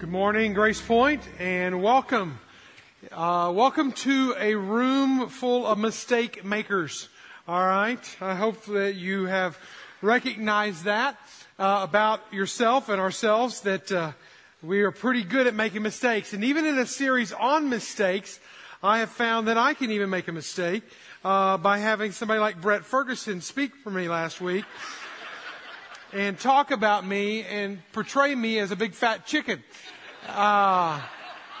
Good morning, Grace Point, and welcome. Uh, welcome to a room full of mistake makers. All right. I hope that you have recognized that uh, about yourself and ourselves that uh, we are pretty good at making mistakes. And even in a series on mistakes, I have found that I can even make a mistake uh, by having somebody like Brett Ferguson speak for me last week and talk about me and portray me as a big fat chicken. Uh,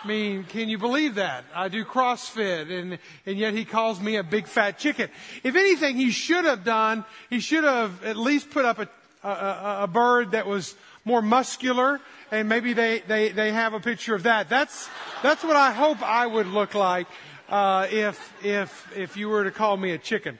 I mean, can you believe that? I do CrossFit and, and yet he calls me a big fat chicken. If anything, he should have done, he should have at least put up a, a, a bird that was more muscular and maybe they, they, they have a picture of that. That's, that's what I hope I would look like, uh, if, if, if you were to call me a chicken.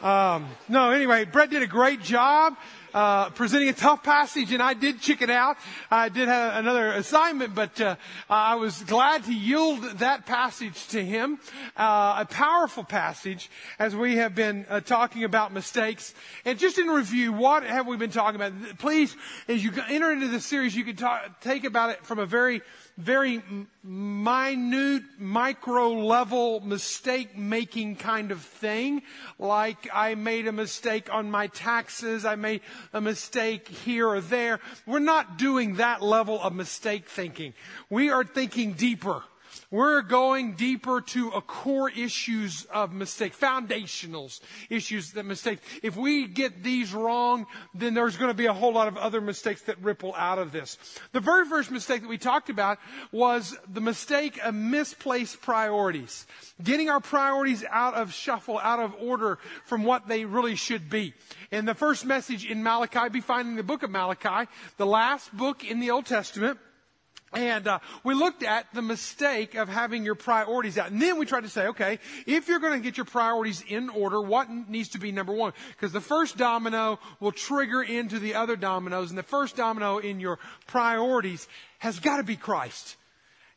Um, no, anyway, Brett did a great job uh, presenting a tough passage, and I did chicken out. I did have another assignment, but uh, I was glad to yield that passage to him. Uh, a powerful passage as we have been uh, talking about mistakes. And just in review, what have we been talking about? Please, as you enter into this series, you can talk, take about it from a very very minute, micro level mistake making kind of thing. Like I made a mistake on my taxes. I made a mistake here or there. We're not doing that level of mistake thinking. We are thinking deeper. We're going deeper to a core issues of mistake, foundationals issues that mistake. If we get these wrong, then there's going to be a whole lot of other mistakes that ripple out of this. The very first mistake that we talked about was the mistake of misplaced priorities. Getting our priorities out of shuffle, out of order from what they really should be. In the first message in Malachi, be finding the book of Malachi, the last book in the Old Testament. And uh, we looked at the mistake of having your priorities out. And then we tried to say, okay, if you're going to get your priorities in order, what needs to be number one? Because the first domino will trigger into the other dominoes. And the first domino in your priorities has got to be Christ.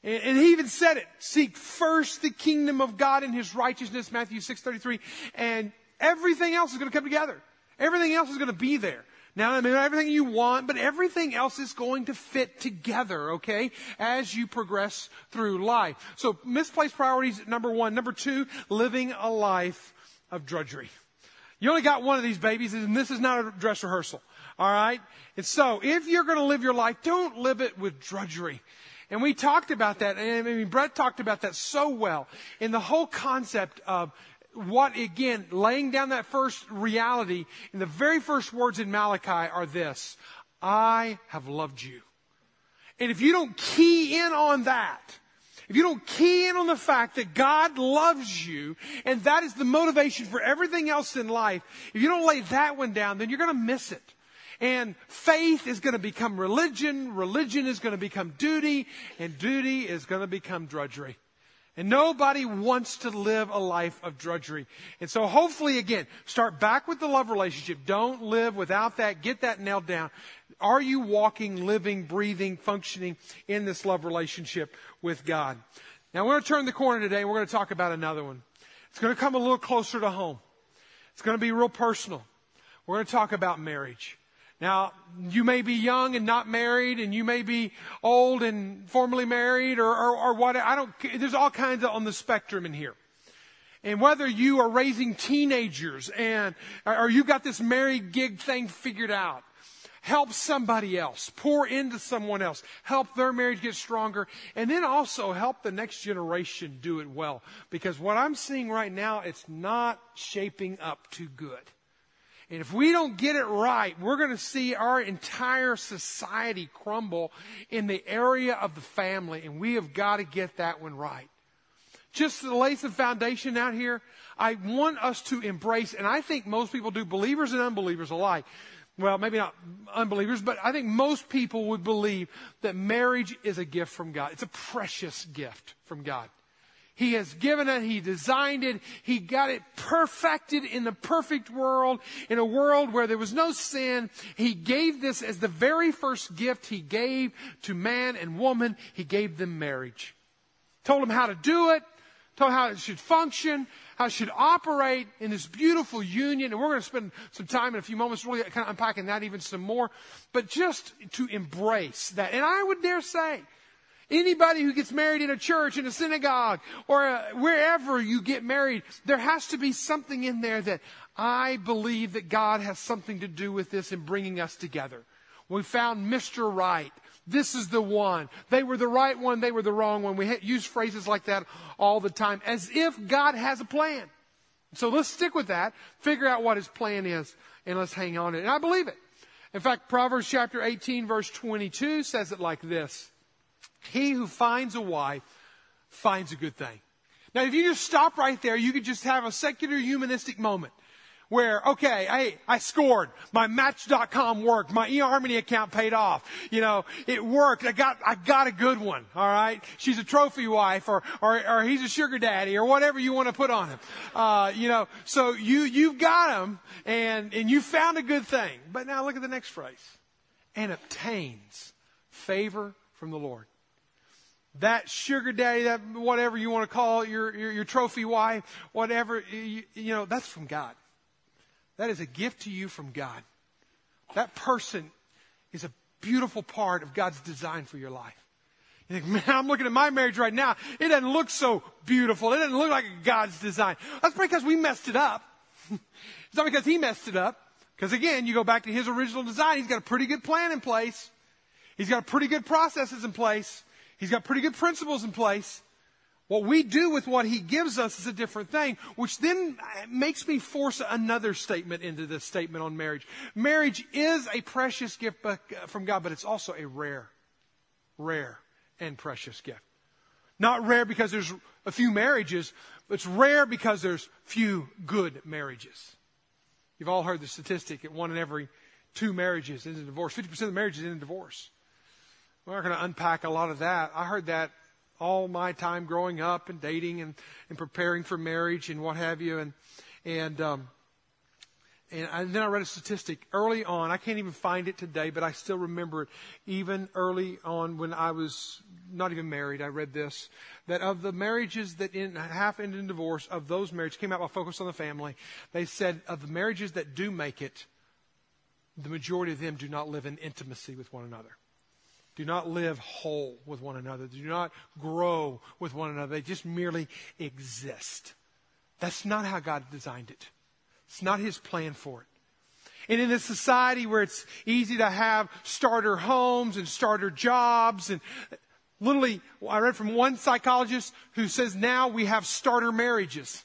And, and he even said it, seek first the kingdom of God and his righteousness, Matthew 6.33, and everything else is going to come together. Everything else is going to be there. Now, I mean, everything you want, but everything else is going to fit together, okay, as you progress through life. So, misplaced priorities, number one. Number two, living a life of drudgery. You only got one of these babies, and this is not a dress rehearsal, all right? And so, if you're going to live your life, don't live it with drudgery. And we talked about that, and I mean, Brett talked about that so well in the whole concept of what, again, laying down that first reality, and the very first words in Malachi are this I have loved you. And if you don't key in on that, if you don't key in on the fact that God loves you and that is the motivation for everything else in life, if you don't lay that one down, then you're going to miss it. And faith is going to become religion, religion is going to become duty, and duty is going to become drudgery. And nobody wants to live a life of drudgery. And so hopefully again, start back with the love relationship. Don't live without that. Get that nailed down. Are you walking, living, breathing, functioning in this love relationship with God? Now we're going to turn the corner today and we're going to talk about another one. It's going to come a little closer to home. It's going to be real personal. We're going to talk about marriage. Now, you may be young and not married, and you may be old and formerly married, or, or, or what. I don't. There's all kinds of on the spectrum in here. And whether you are raising teenagers and or you got this married gig thing figured out, help somebody else, pour into someone else, help their marriage get stronger, and then also help the next generation do it well. Because what I'm seeing right now, it's not shaping up too good. And if we don't get it right, we're going to see our entire society crumble in the area of the family, and we have got to get that one right. Just to lay some foundation out here, I want us to embrace, and I think most people do, believers and unbelievers alike. Well, maybe not unbelievers, but I think most people would believe that marriage is a gift from God. It's a precious gift from God. He has given it. He designed it. He got it perfected in the perfect world, in a world where there was no sin. He gave this as the very first gift he gave to man and woman. He gave them marriage. Told them how to do it, told how it should function, how it should operate in this beautiful union. And we're going to spend some time in a few moments really kind of unpacking that even some more. But just to embrace that. And I would dare say, Anybody who gets married in a church, in a synagogue, or uh, wherever you get married, there has to be something in there that I believe that God has something to do with this in bringing us together. We found Mr. Right. This is the one. They were the right one. They were the wrong one. We use phrases like that all the time as if God has a plan. So let's stick with that, figure out what his plan is, and let's hang on to it. And I believe it. In fact, Proverbs chapter 18 verse 22 says it like this. He who finds a wife finds a good thing. Now, if you just stop right there, you could just have a secular humanistic moment where, okay, I, I scored. My Match.com worked. My eHarmony account paid off. You know, it worked. I got, I got a good one. All right. She's a trophy wife or, or, or he's a sugar daddy or whatever you want to put on him. Uh, you know, so you, you've got him and, and you found a good thing. But now look at the next phrase. And obtains favor from the Lord that sugar daddy, that whatever you want to call it, your, your, your trophy wife, whatever, you, you, know, that's from God. That is a gift to you from God. That person is a beautiful part of God's design for your life. You think, man, I'm looking at my marriage right now. It doesn't look so beautiful. It doesn't look like God's design. That's because we messed it up. it's not because He messed it up. Because again, you go back to His original design. He's got a pretty good plan in place. He's got pretty good processes in place. He's got pretty good principles in place. What we do with what he gives us is a different thing, which then makes me force another statement into this statement on marriage. Marriage is a precious gift from God, but it's also a rare, rare and precious gift. Not rare because there's a few marriages, but it's rare because there's few good marriages. You've all heard the statistic that one in every two marriages ends in divorce. 50% of the marriages end in divorce. We're not going to unpack a lot of that. I heard that all my time growing up and dating and, and preparing for marriage and what have you. And, and, um, and, I, and then I read a statistic early on. I can't even find it today, but I still remember it. Even early on when I was not even married, I read this that of the marriages that in, half ended in divorce, of those marriages came out by Focus on the Family. They said of the marriages that do make it, the majority of them do not live in intimacy with one another do not live whole with one another, do not grow with one another. They just merely exist. That's not how God designed it. It's not His plan for it. And in a society where it's easy to have starter homes and starter jobs and literally, I read from one psychologist who says now we have starter marriages.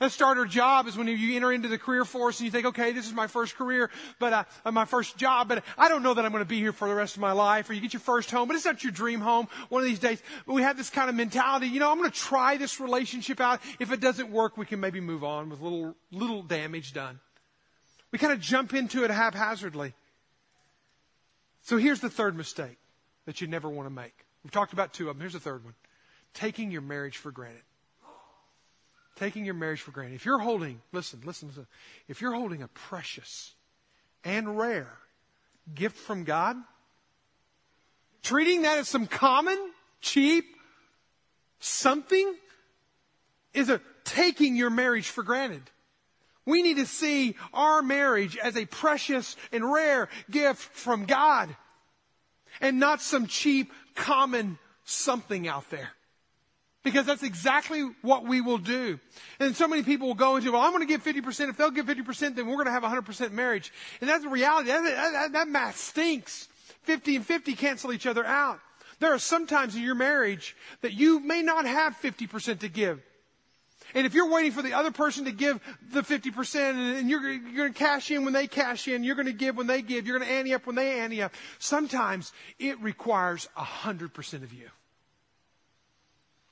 A starter job is when you enter into the career force and you think, okay, this is my first career, but uh, my first job, but I don't know that I'm going to be here for the rest of my life. Or you get your first home, but it's not your dream home one of these days. But we have this kind of mentality, you know, I'm going to try this relationship out. If it doesn't work, we can maybe move on with little, little damage done. We kind of jump into it haphazardly. So here's the third mistake that you never want to make. We've talked about two of them. Here's the third one. Taking your marriage for granted taking your marriage for granted. If you're holding, listen, listen, listen. If you're holding a precious and rare gift from God, treating that as some common, cheap, something is a taking your marriage for granted. We need to see our marriage as a precious and rare gift from God and not some cheap, common something out there. Because that's exactly what we will do. And so many people will go into, well, I'm going to give 50%. If they'll give 50%, then we're going to have 100% marriage. And that's the reality. That, that, that math stinks. 50 and 50 cancel each other out. There are some times in your marriage that you may not have 50% to give. And if you're waiting for the other person to give the 50% and you're, you're going to cash in when they cash in, you're going to give when they give, you're going to ante up when they ante up, sometimes it requires 100% of you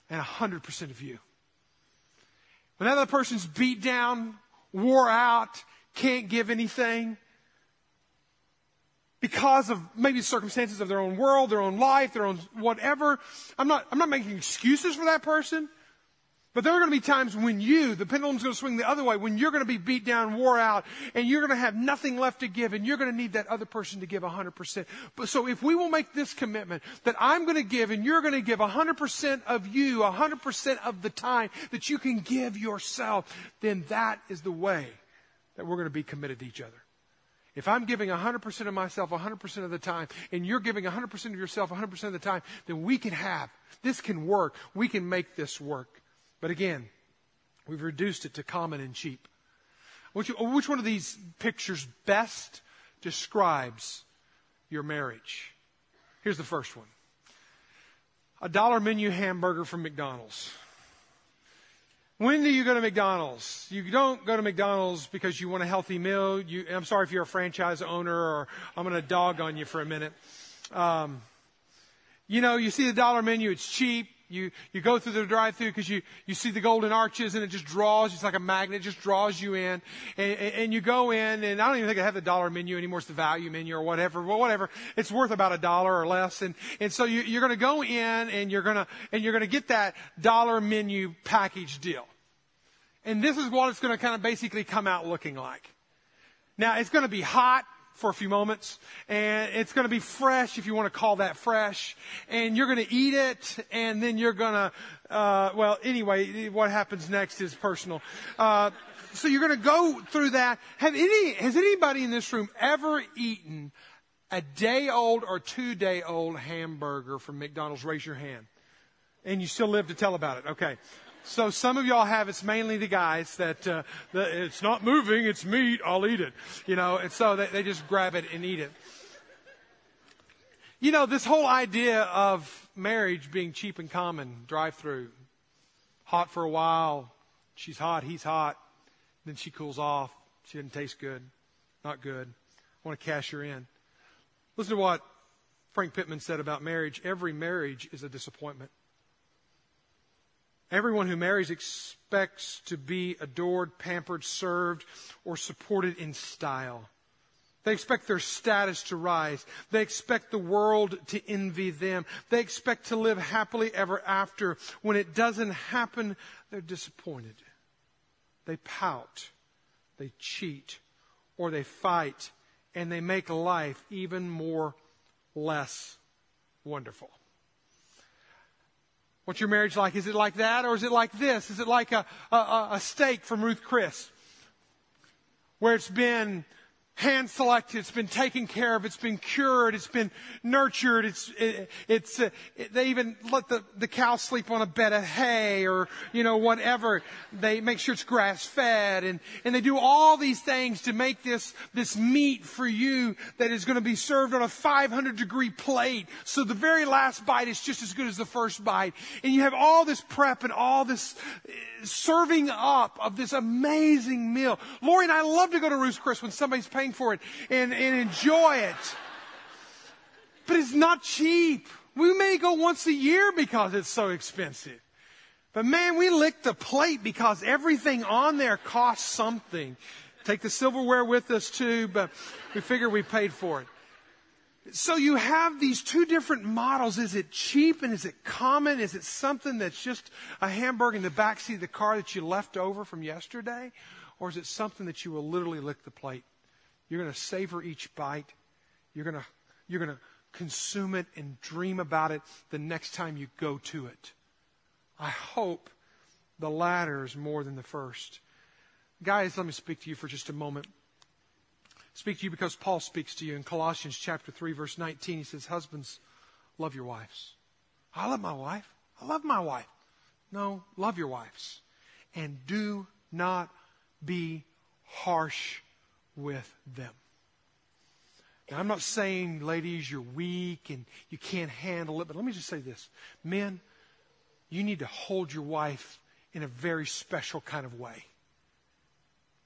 and 100% of you. When that other person's beat down, wore out, can't give anything, because of maybe circumstances of their own world, their own life, their own whatever. I'm not, I'm not making excuses for that person. But there are going to be times when you, the pendulum's going to swing the other way, when you're going to be beat down, wore out, and you're going to have nothing left to give, and you're going to need that other person to give 100%. But so if we will make this commitment that I'm going to give and you're going to give 100% of you, 100% of the time that you can give yourself, then that is the way that we're going to be committed to each other. If I'm giving 100% of myself 100% of the time, and you're giving 100% of yourself 100% of the time, then we can have, this can work. We can make this work. But again, we've reduced it to common and cheap. Which, which one of these pictures best describes your marriage? Here's the first one a dollar menu hamburger from McDonald's. When do you go to McDonald's? You don't go to McDonald's because you want a healthy meal. You, I'm sorry if you're a franchise owner or I'm going to dog on you for a minute. Um, you know, you see the dollar menu, it's cheap. You, you go through the drive through because you, you see the golden arches and it just draws, it's like a magnet, just draws you in. And, and, you go in, and I don't even think I have the dollar menu anymore, it's the value menu or whatever. Well, whatever. It's worth about a dollar or less. And, and so you, you're going to go in and you're to, and you're going to get that dollar menu package deal. And this is what it's going to kind of basically come out looking like. Now, it's going to be hot for a few moments, and it's going to be fresh if you want to call that fresh, and you're going to eat it, and then you're going to, uh, well, anyway, what happens next is personal. Uh, so you're going to go through that. Have any, has anybody in this room ever eaten a day old or two day old hamburger from McDonald's? Raise your hand. And you still live to tell about it. Okay. So some of y'all have it's mainly the guys that uh, the, it's not moving, it's meat, I'll eat it. You know, and so they, they just grab it and eat it. You know, this whole idea of marriage being cheap and common, drive through, hot for a while, she's hot, he's hot, then she cools off, she doesn't taste good, not good. I want to cash her in. Listen to what Frank Pittman said about marriage. Every marriage is a disappointment. Everyone who marries expects to be adored, pampered, served, or supported in style. They expect their status to rise. They expect the world to envy them. They expect to live happily ever after. When it doesn't happen, they're disappointed. They pout. They cheat. Or they fight. And they make life even more less wonderful. What's your marriage like? Is it like that or is it like this? Is it like a, a, a steak from Ruth's Chris? Where it's been hand selected, it's been taken care of, it's been cured, it's been nurtured, it's, it, it's, uh, it, they even let the, the cow sleep on a bed of hay or, you know, whatever. They make sure it's grass fed and, and they do all these things to make this, this meat for you that is going to be served on a 500 degree plate. So the very last bite is just as good as the first bite. And you have all this prep and all this uh, serving up of this amazing meal. Lori and I love to go to Ruth's Chris when somebody's paying for it and, and enjoy it. But it's not cheap. We may go once a year because it's so expensive. But man, we lick the plate because everything on there costs something. Take the silverware with us too, but we figure we paid for it. So you have these two different models. Is it cheap and is it common? Is it something that's just a hamburger in the backseat of the car that you left over from yesterday? Or is it something that you will literally lick the plate? You're going to savor each bite. You're going to, you're going to consume it and dream about it the next time you go to it. I hope the latter is more than the first. Guys, let me speak to you for just a moment. Speak to you because Paul speaks to you in Colossians chapter 3 verse 19. He says, "Husbands, love your wives." I love my wife. I love my wife. No, love your wives. And do not be harsh with them. Now, I'm not saying, ladies, you're weak and you can't handle it, but let me just say this. Men, you need to hold your wife in a very special kind of way.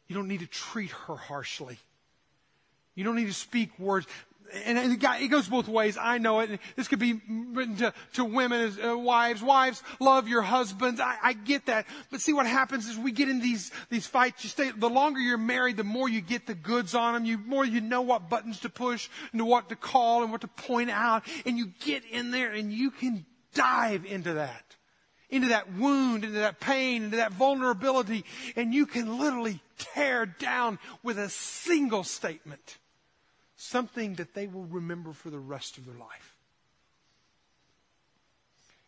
You don't need to treat her harshly. You don't need to speak words and it goes both ways. I know it. This could be written to, to women as uh, wives. Wives, love your husbands. I, I get that. But see what happens is we get in these, these fights. You stay, the longer you're married, the more you get the goods on them. You more you know what buttons to push and what to call and what to point out. And you get in there and you can dive into that. Into that wound, into that pain, into that vulnerability. And you can literally tear down with a single statement something that they will remember for the rest of their life.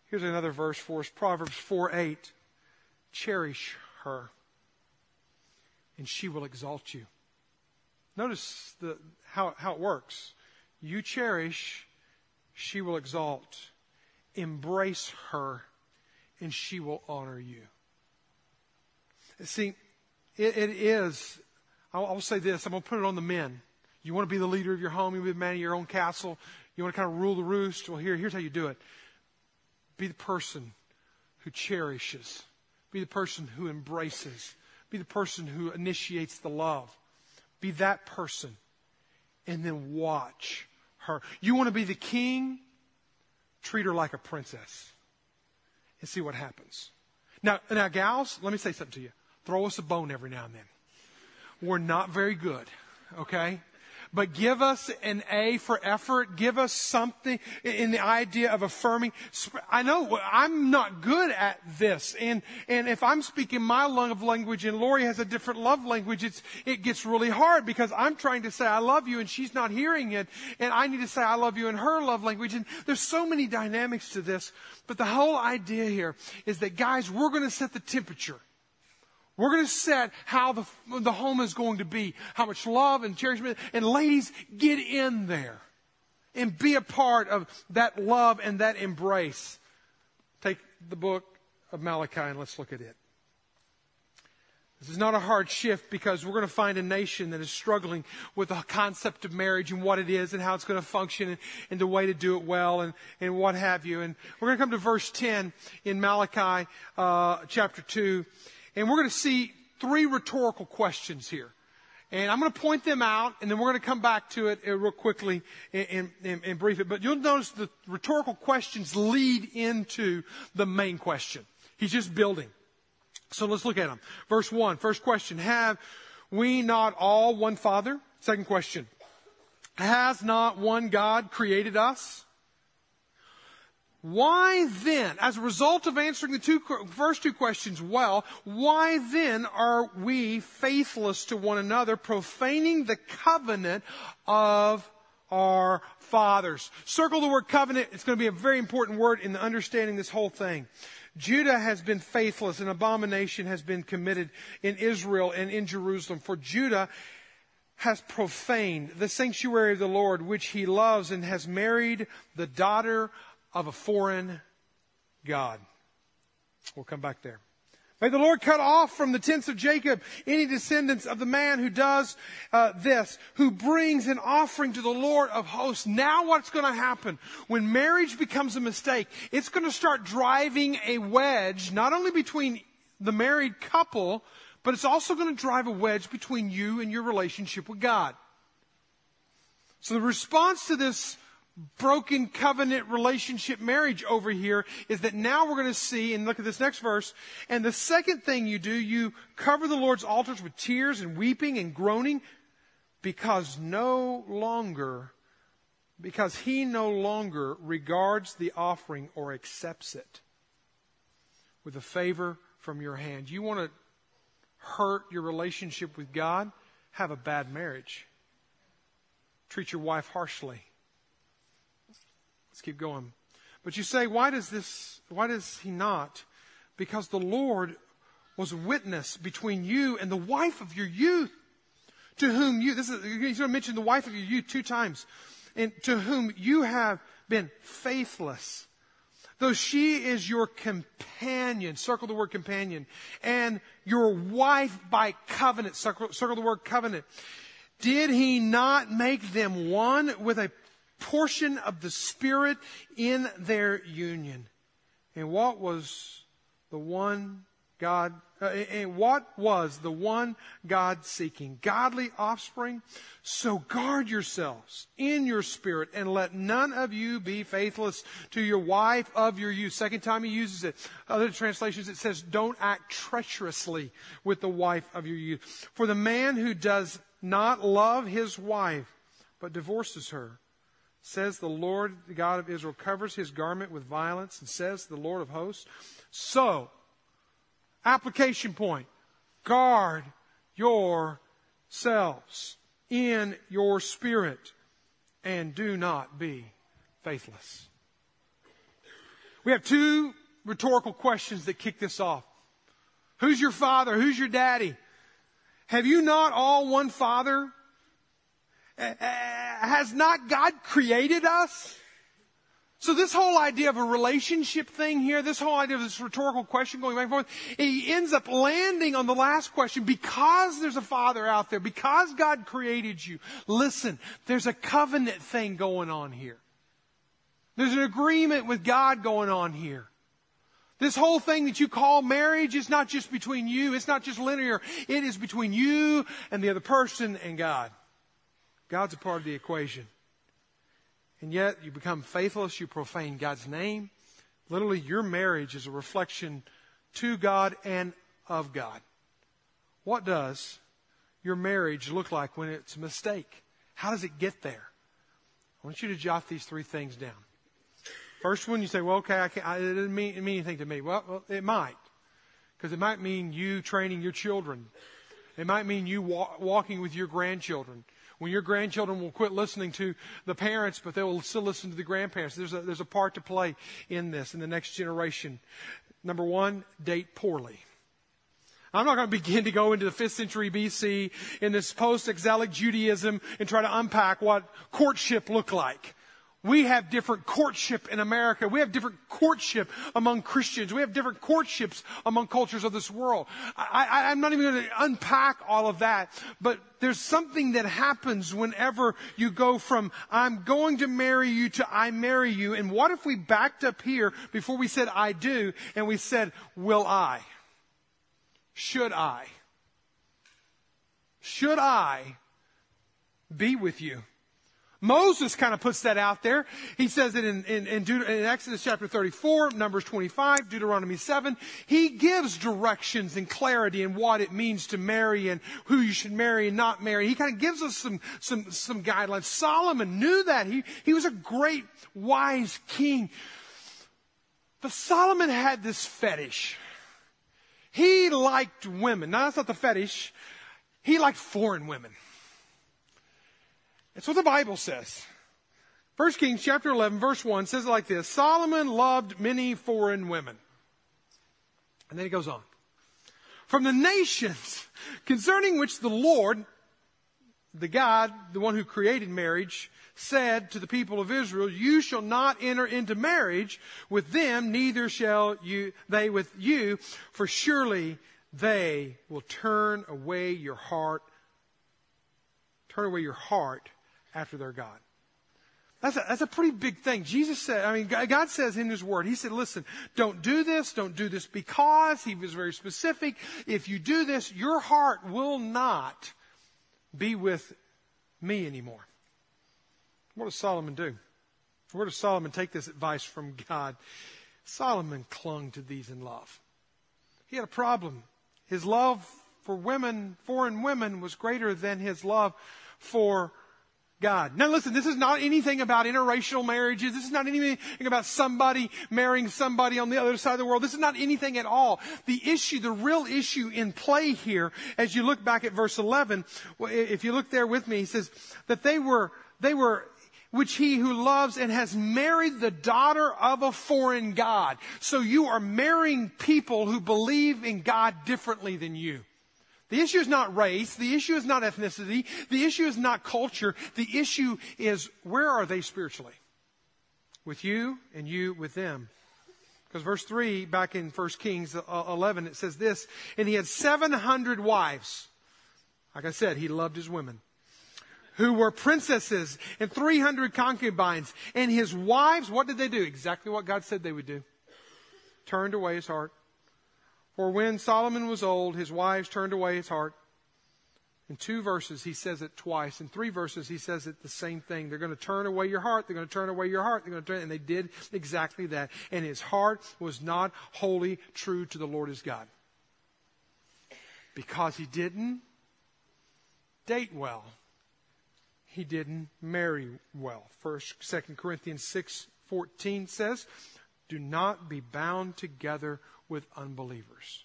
Here's another verse for us Proverbs 4 8. Cherish her, and she will exalt you. notice the, how, how it works. You cherish, she will exalt. Embrace her, and she will honor you. See, it, it is, I'll, I'll say this, I'm going to put it on the men. You want to be the leader of your home, you want to be the man of your own castle, you want to kind of rule the roost. Well, here, here's how you do it be the person who cherishes, be the person who embraces, be the person who initiates the love. Be that person and then watch her. You want to be the king? Treat her like a princess and see what happens. Now, now, gals, let me say something to you. Throw us a bone every now and then. We're not very good, okay? But give us an A for effort. Give us something in the idea of affirming. I know I'm not good at this. And, and if I'm speaking my love language and Lori has a different love language, it's, it gets really hard because I'm trying to say I love you and she's not hearing it. And I need to say I love you in her love language. And there's so many dynamics to this. But the whole idea here is that guys, we're going to set the temperature. We're going to set how the, the home is going to be, how much love and cherishment. And ladies, get in there and be a part of that love and that embrace. Take the book of Malachi and let's look at it. This is not a hard shift because we're going to find a nation that is struggling with the concept of marriage and what it is and how it's going to function and, and the way to do it well and, and what have you. And we're going to come to verse 10 in Malachi uh, chapter 2. And we're going to see three rhetorical questions here. And I'm going to point them out, and then we're going to come back to it uh, real quickly and, and, and, brief it. But you'll notice the rhetorical questions lead into the main question. He's just building. So let's look at them. Verse 1, first question Have we not all one Father? Second question Has not one God created us? Why then, as a result of answering the two, first two questions well, why then are we faithless to one another, profaning the covenant of our fathers? Circle the word covenant. It's going to be a very important word in understanding this whole thing. Judah has been faithless. An abomination has been committed in Israel and in Jerusalem. For Judah has profaned the sanctuary of the Lord, which he loves, and has married the daughter of a foreign God. We'll come back there. May the Lord cut off from the tents of Jacob any descendants of the man who does uh, this, who brings an offering to the Lord of hosts. Now what's going to happen? When marriage becomes a mistake, it's going to start driving a wedge, not only between the married couple, but it's also going to drive a wedge between you and your relationship with God. So the response to this broken covenant relationship marriage over here is that now we're going to see, and look at this next verse, and the second thing you do, you cover the Lord's altars with tears and weeping and groaning because no longer, because he no longer regards the offering or accepts it with a favor from your hand. You want to hurt your relationship with God? Have a bad marriage. Treat your wife harshly Let's keep going. But you say, why does this, why does he not? Because the Lord was witness between you and the wife of your youth, to whom you, this is, he's going to mention the wife of your youth two times, and to whom you have been faithless. Though she is your companion, circle the word companion, and your wife by covenant, circle, circle the word covenant. Did he not make them one with a portion of the Spirit in their union. And what was the one God, uh, and what was the one God seeking? Godly offspring? So guard yourselves in your spirit and let none of you be faithless to your wife of your youth. Second time he uses it. Other translations it says, don't act treacherously with the wife of your youth. For the man who does not love his wife, but divorces her, says the Lord, the God of Israel, covers his garment with violence, and says the Lord of hosts. So, application point guard yourselves in your spirit and do not be faithless. We have two rhetorical questions that kick this off. Who's your father? Who's your daddy? Have you not all one father? Uh, has not God created us? So this whole idea of a relationship thing here, this whole idea of this rhetorical question going back and forth, he ends up landing on the last question because there's a father out there, because God created you. Listen, there's a covenant thing going on here. There's an agreement with God going on here. This whole thing that you call marriage is not just between you, it's not just linear. It is between you and the other person and God. God's a part of the equation and yet you become faithless, you profane God's name. Literally, your marriage is a reflection to God and of God. What does your marriage look like when it's a mistake? How does it get there? I want you to jot these three things down. First one, you say, well, okay, I can't, I, it doesn't mean, mean anything to me. Well, well it might. Because it might mean you training your children. It might mean you wa- walking with your grandchildren when your grandchildren will quit listening to the parents, but they will still listen to the grandparents. There's a, there's a part to play in this, in the next generation. Number one, date poorly. I'm not going to begin to go into the 5th century BC in this post-exilic Judaism and try to unpack what courtship looked like. We have different courtship in America. We have different courtship among Christians. We have different courtships among cultures of this world. I, am not even going to unpack all of that, but there's something that happens whenever you go from I'm going to marry you to I marry you. And what if we backed up here before we said I do and we said, will I? Should I? Should I be with you? Moses kind of puts that out there. He says it in, in, in, Deut- in, Exodus chapter 34, Numbers 25, Deuteronomy 7. He gives directions and clarity in what it means to marry and who you should marry and not marry. He kind of gives us some, some, some guidelines. Solomon knew that. He, he was a great, wise king. But Solomon had this fetish. He liked women. Now, that's not the fetish. He liked foreign women. That's what the Bible says. 1 Kings chapter 11 verse 1 says it like this. Solomon loved many foreign women. And then he goes on. From the nations concerning which the Lord, the God, the one who created marriage, said to the people of Israel, you shall not enter into marriage with them, neither shall you, they with you, for surely they will turn away your heart, turn away your heart after their God. That's a, that's a pretty big thing. Jesus said, I mean, God says in His Word, He said, listen, don't do this, don't do this because, He was very specific. If you do this, your heart will not be with me anymore. What does Solomon do? Where does Solomon take this advice from God? Solomon clung to these in love. He had a problem. His love for women, foreign women, was greater than his love for God. Now listen, this is not anything about interracial marriages. This is not anything about somebody marrying somebody on the other side of the world. This is not anything at all. The issue, the real issue in play here, as you look back at verse 11, if you look there with me, he says that they were, they were which he who loves and has married the daughter of a foreign God. So you are marrying people who believe in God differently than you. The issue is not race. The issue is not ethnicity. The issue is not culture. The issue is where are they spiritually? With you and you with them. Because verse 3, back in 1 Kings uh, 11, it says this, and he had 700 wives. Like I said, he loved his women. Who were princesses and 300 concubines. And his wives, what did they do? Exactly what God said they would do. Turned away his heart for when Solomon was old, his wives turned away his heart. In two verses, he says it twice. In three verses, he says it the same thing. They're going to turn away your heart. They're going to turn away your heart. They're going to turn, and they did exactly that. And his heart was not wholly true to the Lord his God. Because he didn't date well. He didn't marry well. First, Second Corinthians 6, 14 says, Do not be bound together with unbelievers.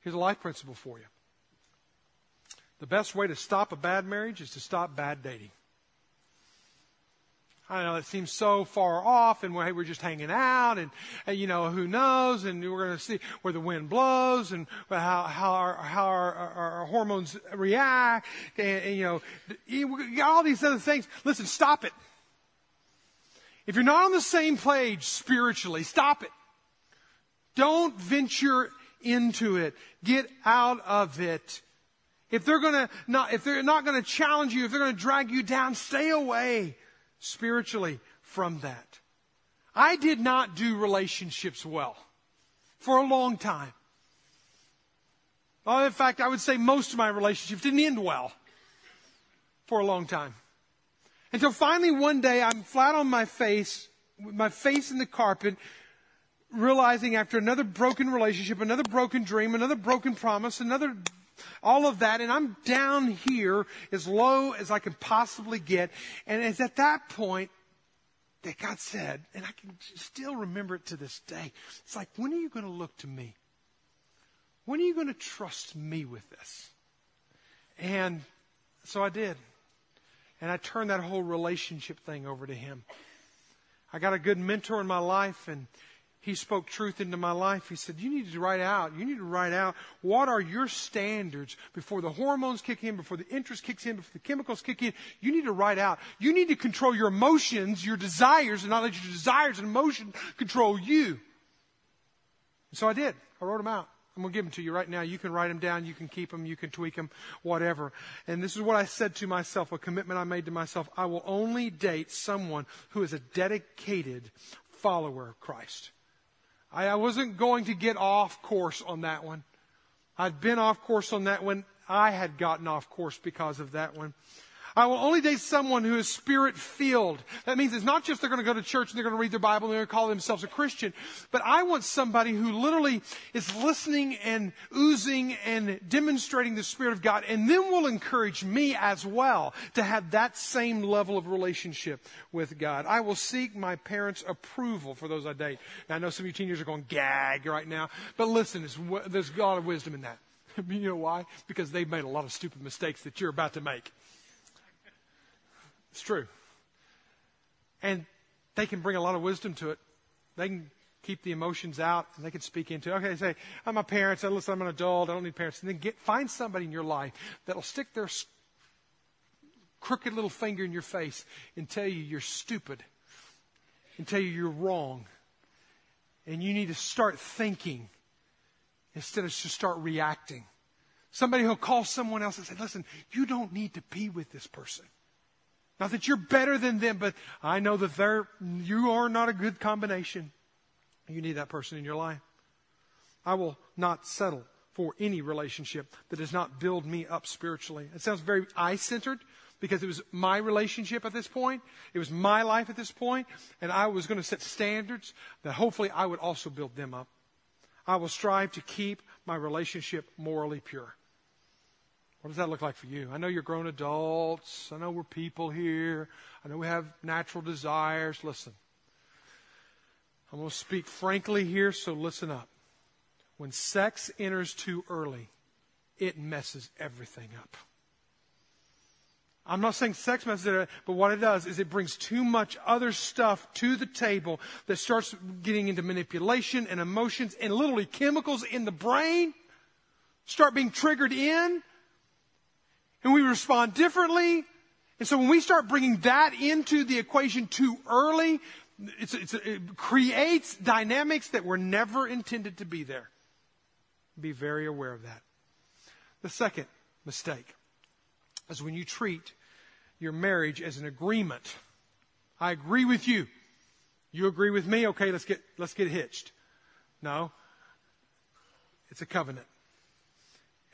Here's a life principle for you. The best way to stop a bad marriage is to stop bad dating. I know it seems so far off, and we're, hey, we're just hanging out, and, and you know who knows, and we're going to see where the wind blows, and how how our how our, our, our hormones react, and, and you know, all these other things. Listen, stop it. If you're not on the same page spiritually, stop it. Don't venture into it. Get out of it. If they're gonna not, if they're not gonna challenge you, if they're gonna drag you down, stay away spiritually from that. I did not do relationships well for a long time. Well, in fact, I would say most of my relationships didn't end well for a long time. Until finally one day I'm flat on my face, with my face in the carpet, realizing after another broken relationship, another broken dream, another broken promise, another all of that, and I'm down here as low as I can possibly get. And it's at that point that God said, and I can still remember it to this day. It's like, when are you going to look to me? When are you going to trust me with this? And so I did. And I turned that whole relationship thing over to him. I got a good mentor in my life, and he spoke truth into my life. He said, You need to write out, you need to write out what are your standards before the hormones kick in, before the interest kicks in, before the chemicals kick in. You need to write out. You need to control your emotions, your desires, and not let your desires and emotions control you. And so I did. I wrote them out. I'm going to give them to you right now. You can write them down. You can keep them. You can tweak them, whatever. And this is what I said to myself, a commitment I made to myself. I will only date someone who is a dedicated follower of Christ. I, I wasn't going to get off course on that one. I'd been off course on that one. I had gotten off course because of that one. I will only date someone who is spirit filled. That means it's not just they're going to go to church and they're going to read their Bible and they're going to call themselves a Christian, but I want somebody who literally is listening and oozing and demonstrating the Spirit of God and then will encourage me as well to have that same level of relationship with God. I will seek my parents' approval for those I date. Now, I know some of you teenagers are going gag right now, but listen, there's, a lot of wisdom in that. you know why? Because they've made a lot of stupid mistakes that you're about to make. It's true. And they can bring a lot of wisdom to it. They can keep the emotions out and they can speak into it. Okay, say, I'm my parents. Listen, I'm an adult. I don't need parents. And then get, find somebody in your life that'll stick their crooked little finger in your face and tell you you're stupid and tell you you're wrong. And you need to start thinking instead of just start reacting. Somebody who'll call someone else and say, listen, you don't need to be with this person. Not that you're better than them, but I know that they're, you are not a good combination. You need that person in your life. I will not settle for any relationship that does not build me up spiritually. It sounds very I centered because it was my relationship at this point. It was my life at this point, and I was going to set standards that hopefully I would also build them up. I will strive to keep my relationship morally pure. What does that look like for you? I know you're grown adults. I know we're people here. I know we have natural desires. Listen, I'm going to speak frankly here, so listen up. When sex enters too early, it messes everything up. I'm not saying sex messes it up, but what it does is it brings too much other stuff to the table that starts getting into manipulation and emotions and literally chemicals in the brain start being triggered in and we respond differently. And so when we start bringing that into the equation too early, it's, it's, it creates dynamics that were never intended to be there. Be very aware of that. The second mistake is when you treat your marriage as an agreement. I agree with you. You agree with me? Okay, let's get, let's get hitched. No. It's a covenant.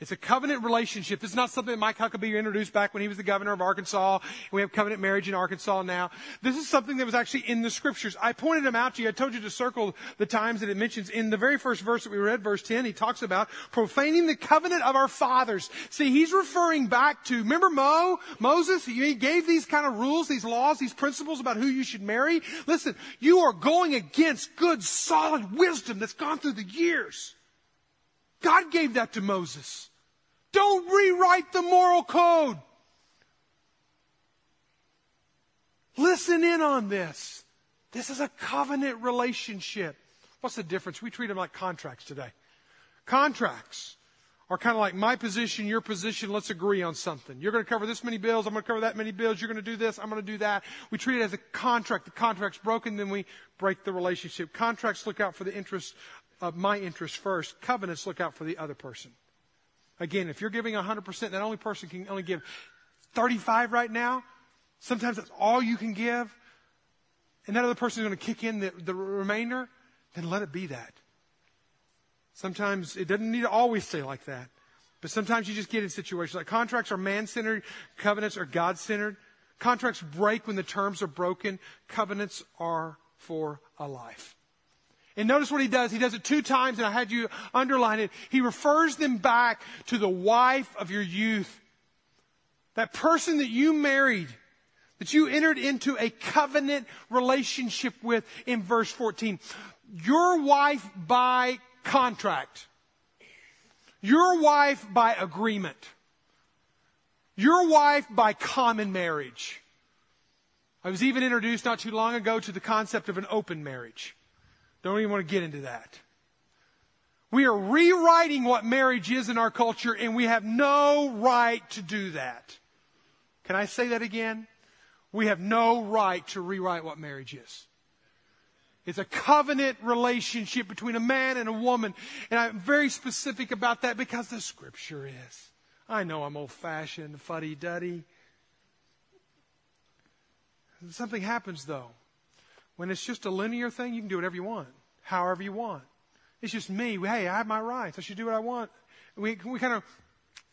It's a covenant relationship. It's not something that Mike Huckabee introduced back when he was the governor of Arkansas. We have covenant marriage in Arkansas now. This is something that was actually in the scriptures. I pointed them out to you. I told you to circle the times that it mentions. In the very first verse that we read, verse 10, he talks about profaning the covenant of our fathers. See, he's referring back to, remember Mo, Moses? He gave these kind of rules, these laws, these principles about who you should marry. Listen, you are going against good, solid wisdom that's gone through the years. God gave that to Moses. Don't rewrite the moral code. Listen in on this. This is a covenant relationship. What's the difference? We treat them like contracts today. Contracts are kind of like my position, your position. Let's agree on something. You're going to cover this many bills. I'm going to cover that many bills. You're going to do this. I'm going to do that. We treat it as a contract. The contract's broken, then we break the relationship. Contracts look out for the interest of my interest first. Covenants look out for the other person. Again, if you're giving 100%, that only person can only give 35 right now. Sometimes that's all you can give. And that other person is going to kick in the, the remainder. Then let it be that. Sometimes it doesn't need to always stay like that. But sometimes you just get in situations like contracts are man centered, covenants are God centered. Contracts break when the terms are broken, covenants are for a life. And notice what he does. He does it two times, and I had you underline it. He refers them back to the wife of your youth. That person that you married, that you entered into a covenant relationship with in verse 14. Your wife by contract. Your wife by agreement. Your wife by common marriage. I was even introduced not too long ago to the concept of an open marriage. Don't even want to get into that. We are rewriting what marriage is in our culture, and we have no right to do that. Can I say that again? We have no right to rewrite what marriage is. It's a covenant relationship between a man and a woman. And I'm very specific about that because the scripture is. I know I'm old fashioned, fuddy duddy. Something happens though. When it's just a linear thing, you can do whatever you want, however you want. It's just me. Hey, I have my rights. I should do what I want. We, we kind of,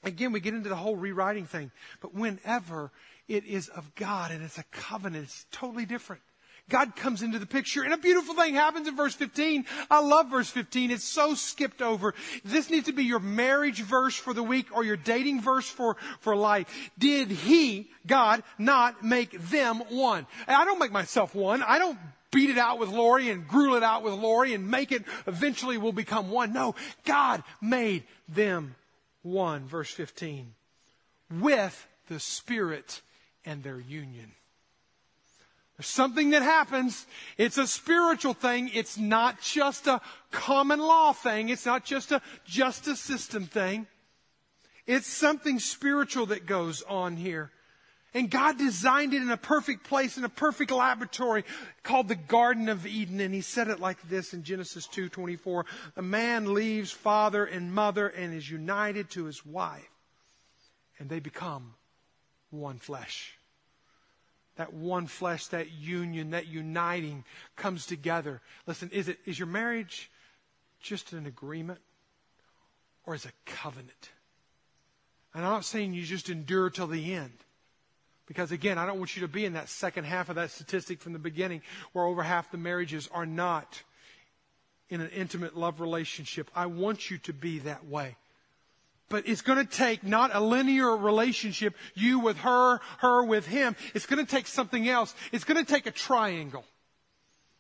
again, we get into the whole rewriting thing. But whenever it is of God and it's a covenant, it's totally different. God comes into the picture and a beautiful thing happens in verse 15. I love verse 15. It's so skipped over. This needs to be your marriage verse for the week or your dating verse for, for life. Did he, God, not make them one? And I don't make myself one. I don't beat it out with Lori and gruel it out with Lori and make it eventually will become one. No, God made them one. Verse 15. With the Spirit and their union. There's something that happens. It's a spiritual thing. It's not just a common law thing. It's not just a justice system thing. It's something spiritual that goes on here. And God designed it in a perfect place, in a perfect laboratory called the Garden of Eden. And he said it like this in Genesis 2.24. A man leaves father and mother and is united to his wife. And they become one flesh that one flesh, that union, that uniting comes together. Listen, is it is your marriage just an agreement or is a covenant? And I'm not saying you just endure till the end. Because again, I don't want you to be in that second half of that statistic from the beginning where over half the marriages are not in an intimate love relationship. I want you to be that way. But it's going to take not a linear relationship, you with her, her with him. It's going to take something else. It's going to take a triangle.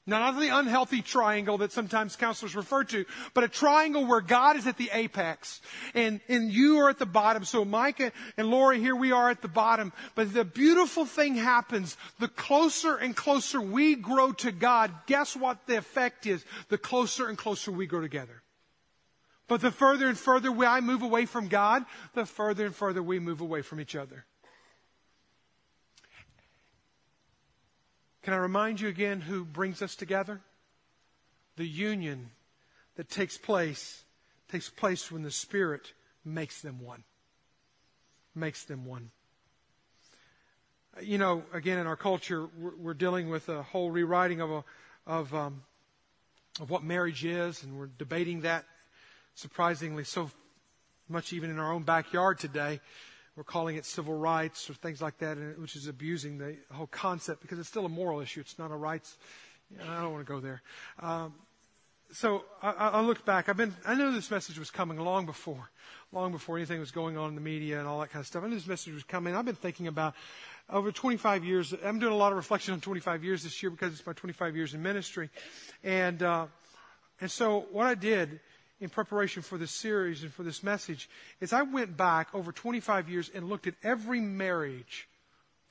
Not the unhealthy triangle that sometimes counselors refer to, but a triangle where God is at the apex and, and you are at the bottom. So Micah and Lori, here we are at the bottom. But the beautiful thing happens. The closer and closer we grow to God, guess what the effect is? The closer and closer we grow together. But the further and further I move away from God, the further and further we move away from each other. Can I remind you again who brings us together? The union that takes place takes place when the Spirit makes them one. Makes them one. You know, again, in our culture, we're, we're dealing with a whole rewriting of a, of um, of what marriage is, and we're debating that surprisingly so much even in our own backyard today. We're calling it civil rights or things like that, which is abusing the whole concept because it's still a moral issue. It's not a rights. I don't want to go there. Um, so I, I, looked back. I've been. I knew this message was coming long before, long before anything was going on in the media and all that kind of stuff. I knew this message was coming. I've been thinking about over 25 years. I'm doing a lot of reflection on 25 years this year because it's my 25 years in ministry, and uh, and so what I did in preparation for this series and for this message is I went back over 25 years and looked at every marriage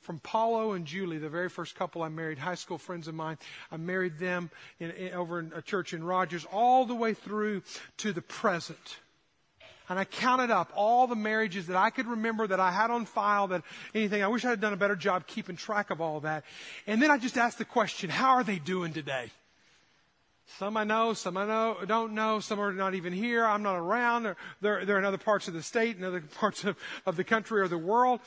from Paulo and Julie, the very first couple I married, high school friends of mine. I married them in, in, over in a church in Rogers, all the way through to the present. And I counted up all the marriages that I could remember that I had on file, that anything. I wish I had done a better job keeping track of all that. And then I just asked the question, how are they doing today? Some I know, some I know, don't know, some are not even here. I'm not around. They're, they're, they're in other parts of the state, in other parts of, of the country or the world.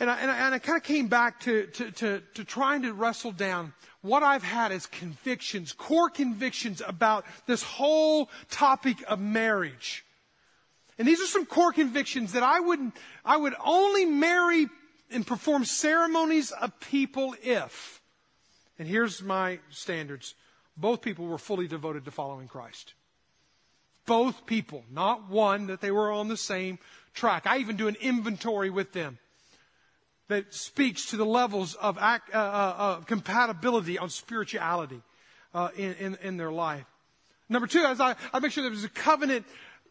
And I, and I, and I kind of came back to, to, to, to trying to wrestle down what I've had as convictions, core convictions about this whole topic of marriage. And these are some core convictions that I would, I would only marry and perform ceremonies of people if. And here's my standards. Both people were fully devoted to following Christ. Both people, not one, that they were on the same track. I even do an inventory with them that speaks to the levels of act, uh, uh, uh, compatibility on spirituality uh, in, in, in, their life. Number two, as I, I make sure there was a covenant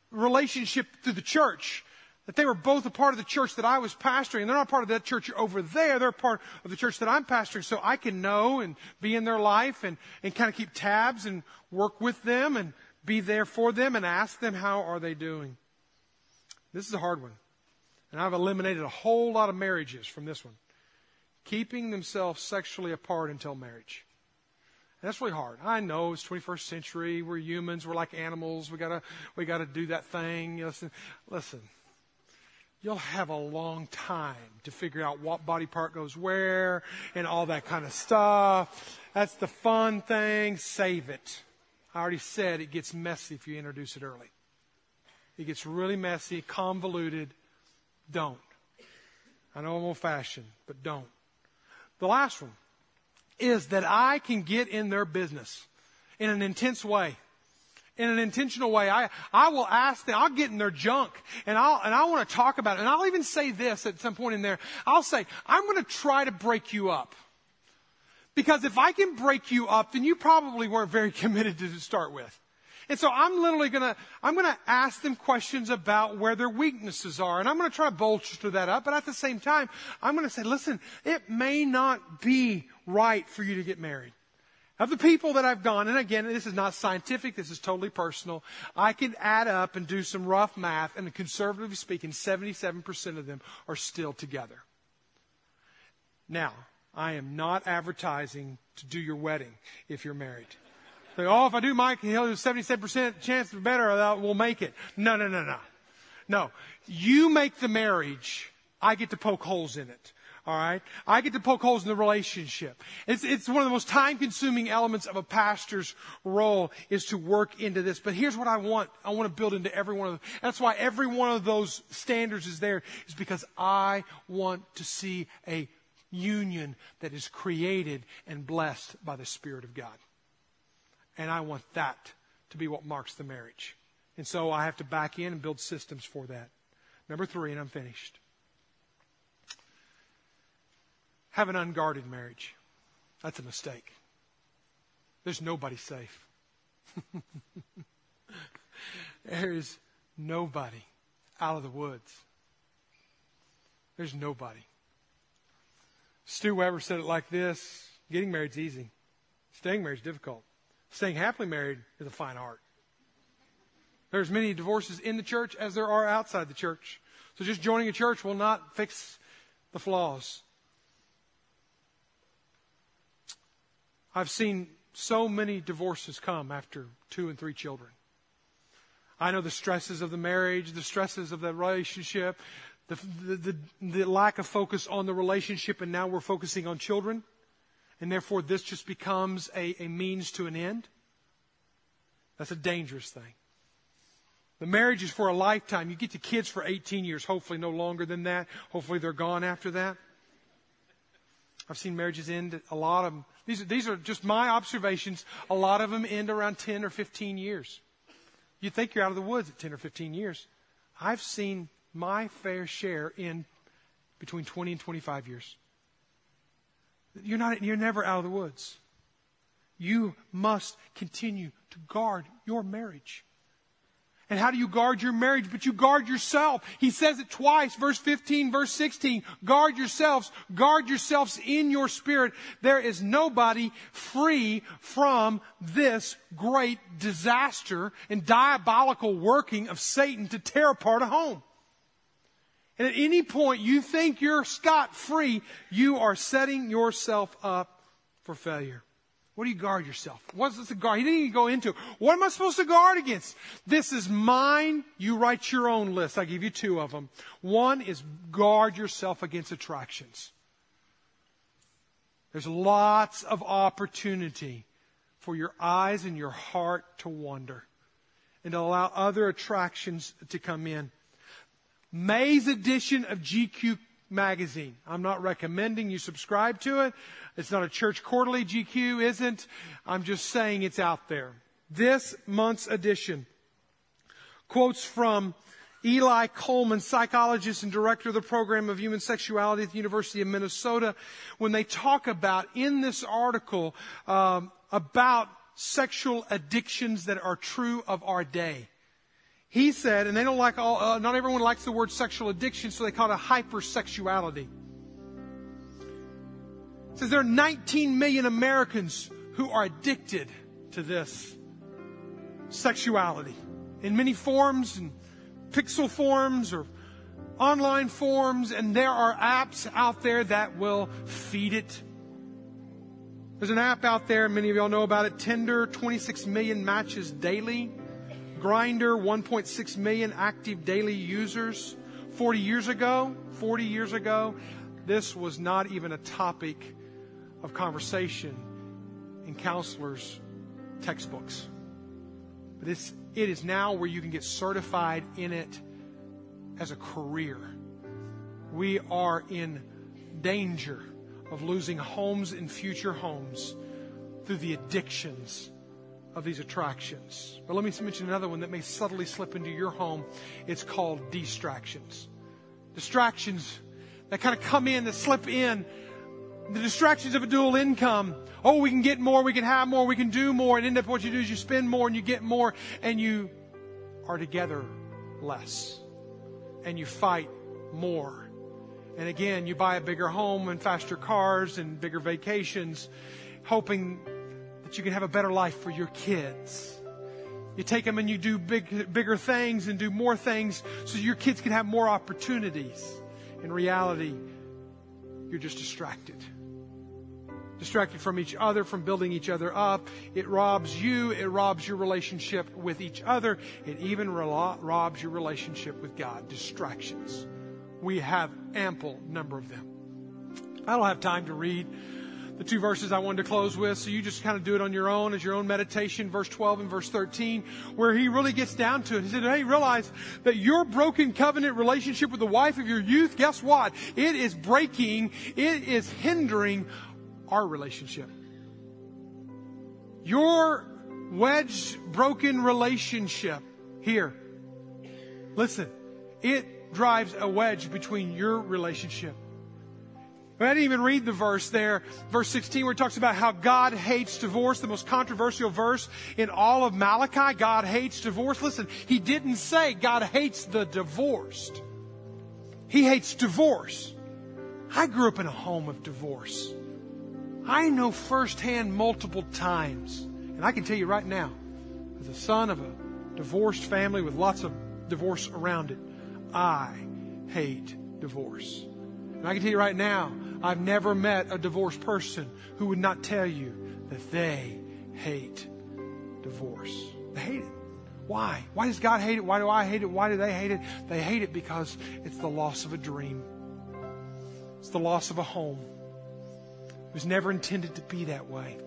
relationship through the church that they were both a part of the church that I was pastoring. They're not part of that church over there. They're part of the church that I'm pastoring. So I can know and be in their life and, and kind of keep tabs and work with them and be there for them and ask them how are they doing. This is a hard one. And I've eliminated a whole lot of marriages from this one. Keeping themselves sexually apart until marriage. And that's really hard. I know it's 21st century. We're humans. We're like animals. We gotta, we gotta do that thing. Listen, listen you'll have a long time to figure out what body part goes where and all that kind of stuff. That's the fun thing. Save it. I already said it gets messy if you introduce it early. It gets really messy, convoluted. Don't. I know I'm old fashioned, but don't. The last one is that I can get in their business in an intense way in an intentional way. I, I will ask them, I'll get in their junk and I'll, and I want to talk about it. And I'll even say this at some point in there. I'll say, I'm going to try to break you up. Because if I can break you up, then you probably weren't very committed to start with. And so I'm literally gonna, I'm gonna ask them questions about where their weaknesses are. And I'm gonna try to bolster that up. But at the same time, I'm gonna say, listen, it may not be right for you to get married. Of the people that I've gone, and again, this is not scientific, this is totally personal, I can add up and do some rough math, and conservatively speaking, 77% of them are still together. Now, I am not advertising to do your wedding if you're married. Oh, if I do Mike, he'll have a 77% chance of better, we'll make it. No, no, no, no. No. You make the marriage, I get to poke holes in it. All right. I get to poke holes in the relationship. It's, it's one of the most time consuming elements of a pastor's role is to work into this. But here's what I want. I want to build into every one of them. That's why every one of those standards is there is because I want to see a union that is created and blessed by the Spirit of God. And I want that to be what marks the marriage. And so I have to back in and build systems for that. Number three, and I'm finished have an unguarded marriage. That's a mistake. There's nobody safe. there is nobody out of the woods. There's nobody. Stu Weber said it like this getting married is easy, staying married is difficult. Staying happily married is a fine art. There's many divorces in the church as there are outside the church. So just joining a church will not fix the flaws. I've seen so many divorces come after two and three children. I know the stresses of the marriage, the stresses of the relationship, the, the, the, the, lack of focus on the relationship, and now we're focusing on children. And therefore, this just becomes a, a means to an end. That's a dangerous thing. The marriage is for a lifetime. You get the kids for 18 years, hopefully no longer than that. Hopefully they're gone after that. I've seen marriages end, a lot of them these are, these are just my observations. A lot of them end around 10 or 15 years. You think you're out of the woods at 10 or 15 years. I've seen my fair share in between 20 and 25 years. You're not, you're never out of the woods. You must continue to guard your marriage. And how do you guard your marriage? But you guard yourself. He says it twice, verse 15, verse 16. Guard yourselves. Guard yourselves in your spirit. There is nobody free from this great disaster and diabolical working of Satan to tear apart a home. And at any point you think you're scot free, you are setting yourself up for failure. What do you guard yourself? What's this guard? He didn't even go into. What am I supposed to guard against? This is mine. You write your own list. I give you two of them. One is guard yourself against attractions. There's lots of opportunity for your eyes and your heart to wander and to allow other attractions to come in. May's edition of GQ magazine. I'm not recommending you subscribe to it. It's not a church quarterly. GQ isn't. I'm just saying it's out there. This month's edition quotes from Eli Coleman, psychologist and director of the program of human sexuality at the University of Minnesota, when they talk about in this article um, about sexual addictions that are true of our day. He said, and they don't like all, uh, not everyone likes the word sexual addiction, so they call it hypersexuality. It says there are 19 million Americans who are addicted to this sexuality in many forms and pixel forms or online forms, and there are apps out there that will feed it. There's an app out there, many of y'all know about it, Tinder, 26 million matches daily. Grindr, 1.6 million active daily users. 40 years ago, 40 years ago, this was not even a topic of conversation in counselors' textbooks. But it's, it is now where you can get certified in it as a career. We are in danger of losing homes and future homes through the addictions of these attractions. But let me mention another one that may subtly slip into your home. It's called distractions. Distractions that kind of come in, that slip in. The distractions of a dual income. Oh, we can get more, we can have more, we can do more, and end up what you do is you spend more and you get more, and you are together less. And you fight more. And again, you buy a bigger home and faster cars and bigger vacations, hoping that you can have a better life for your kids. You take them and you do big, bigger things and do more things so your kids can have more opportunities. In reality, you're just distracted. Distracted from each other, from building each other up. It robs you. It robs your relationship with each other. It even robs your relationship with God. Distractions. We have ample number of them. I don't have time to read the two verses I wanted to close with. So you just kind of do it on your own as your own meditation, verse 12 and verse 13, where he really gets down to it. He said, Hey, realize that your broken covenant relationship with the wife of your youth, guess what? It is breaking, it is hindering our relationship. Your wedged, broken relationship here. Listen, it drives a wedge between your relationship I didn't even read the verse there, verse 16, where it talks about how God hates divorce, the most controversial verse in all of Malachi. God hates divorce. Listen, he didn't say God hates the divorced. He hates divorce. I grew up in a home of divorce. I know firsthand multiple times, and I can tell you right now, as a son of a divorced family with lots of divorce around it, I hate divorce. And I can tell you right now, I've never met a divorced person who would not tell you that they hate divorce. They hate it. Why? Why does God hate it? Why do I hate it? Why do they hate it? They hate it because it's the loss of a dream. It's the loss of a home. It was never intended to be that way.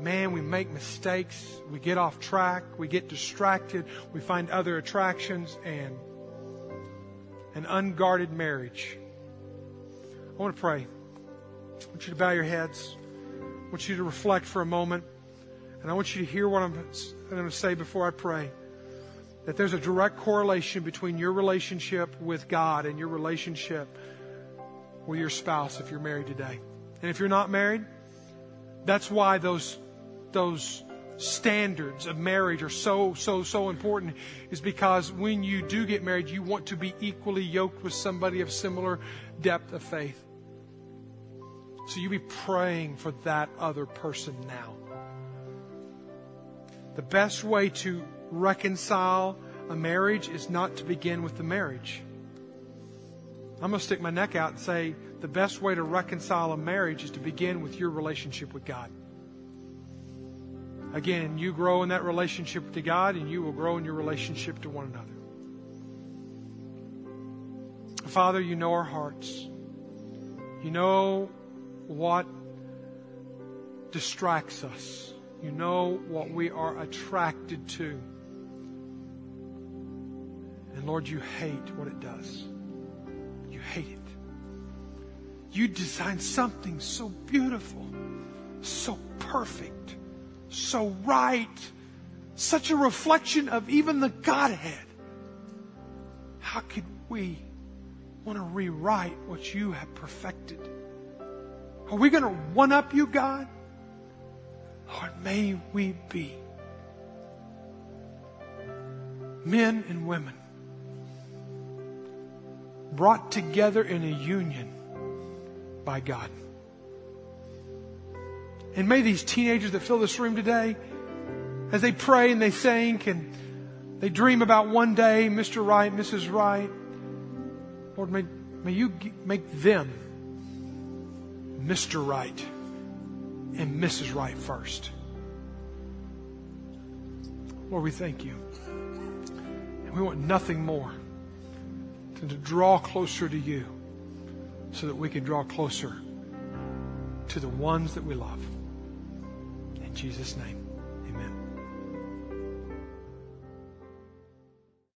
Man, we make mistakes. We get off track. We get distracted. We find other attractions and an unguarded marriage I want to pray. I want you to bow your heads. I want you to reflect for a moment. And I want you to hear what I'm, I'm going to say before I pray. That there's a direct correlation between your relationship with God and your relationship with your spouse if you're married today. And if you're not married, that's why those, those standards of marriage are so, so, so important is because when you do get married, you want to be equally yoked with somebody of similar depth of faith. So you be praying for that other person now. The best way to reconcile a marriage is not to begin with the marriage. I'm going to stick my neck out and say the best way to reconcile a marriage is to begin with your relationship with God. Again, you grow in that relationship to God and you will grow in your relationship to one another. Father, you know our hearts. You know what distracts us. You know what we are attracted to. And Lord, you hate what it does. You hate it. You designed something so beautiful, so perfect, so right, such a reflection of even the Godhead. How could we want to rewrite what you have perfected? Are we going to one up you, God? Lord, may we be men and women brought together in a union by God. And may these teenagers that fill this room today, as they pray and they think and they dream about one day, Mr. Right, Mrs. Right, Lord, may, may you make them Mr. Right and Mrs. Right first. Lord, we thank you. And we want nothing more than to draw closer to you so that we can draw closer to the ones that we love. Jesus' name.